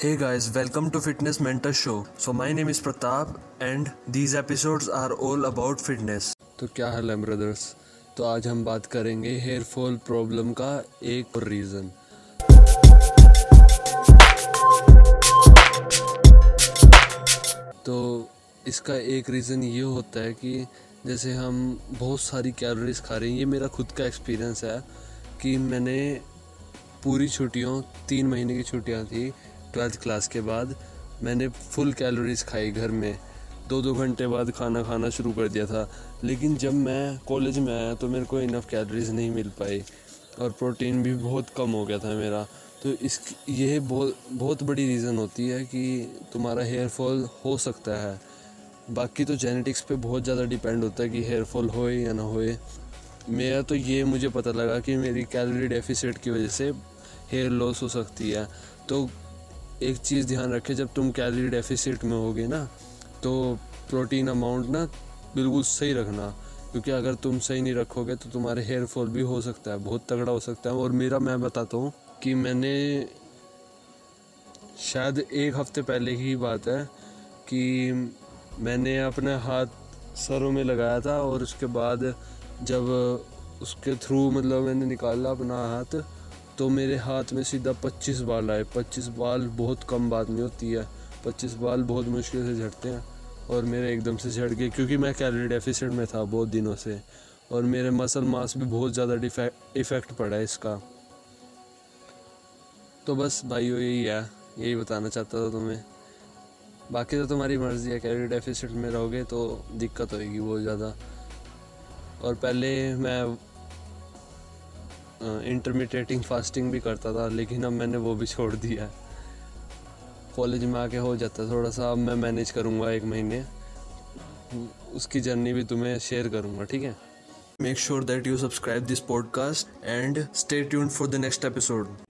Hey guys, welcome to Fitness Mentor Show. So my name is Pratap and these episodes are all about fitness. तो क्या हाल है brothers तो आज हम बात करेंगे हेयर फॉल प्रॉब्लम का एक और रीज़न तो इसका एक रीज़न ये होता है कि जैसे हम बहुत सारी कैलोरीज खा रहे हैं ये मेरा खुद का एक्सपीरियंस है कि मैंने पूरी छुट्टियों तीन महीने की छुट्टियाँ थी ट्वेल्थ क्लास के बाद मैंने फुल कैलोरीज खाई घर में। दो दो घंटे बाद खाना खाना शुरू कर दिया था। लेकिन जब मैं कॉलेज में आया तो मेरे को इनफ कैलोरीज नहीं मिल पाई और प्रोटीन भी बहुत कम हो गया था मेरा। तो इस ये बहुत बहुत बड़ी रीज़न होती है कि तुम्हारा हेयर फॉल हो सकता है। बाकी तो जेनेटिक्स पे बहुत ज़्यादा डिपेंड होता है कि हेयर फॉल होए या ना होए। मेरा तो ये मुझे पता लगा कि मेरी कैलोरी डेफिसिट की वजह से हेयर लॉस हो सकती है। तो एक चीज़ ध्यान रखें, जब तुम कैलोरी डेफिसिट में होगे ना तो प्रोटीन अमाउंट ना बिल्कुल सही रखना, क्योंकि अगर तुम सही नहीं रखोगे तो तुम्हारे हेयर फॉल भी हो सकता है, बहुत तगड़ा हो सकता है। और मेरा, मैं बताता हूँ कि मैंने शायद एक हफ़्ते पहले की बात है कि मैंने अपने हाथ सरों में लगाया था, और उसके बाद जब उसके थ्रू मतलब मैंने निकाला अपना हाथ तो मेरे हाथ में सीधा पच्चीस बाल आए। पच्चीस बाल बहुत कम बात नहीं होती है। पच्चीस बाल बहुत मुश्किल से झड़ते हैं और मेरे एकदम से झड़ गए, क्योंकि मैं कैलोरी डेफिसिट में था बहुत दिनों से और मेरे मसल मास भी बहुत ज़्यादा इफ़ेक्ट पड़ा है इसका। तो बस भाइयों, यही है। यही बताना चाहता था तुम्हें। बाकी तो तुम्हारी मर्ज़ी है कैलोरी डेफिसिट में रहोगे तो दिक्कत होएगी बहुत ज़्यादा। और पहले मैं इंटरमीडिएटिंग फास्टिंग भी करता था, लेकिन अब मैंने वो भी छोड़ दिया है। कॉलेज में आके हो जाता है थोड़ा सा अब मैं मैनेज करूँगा एक महीने। उसकी जर्नी भी तुम्हें शेयर करूँगा, ठीक है? Make sure that you subscribe this podcast and stay tuned for the next episode.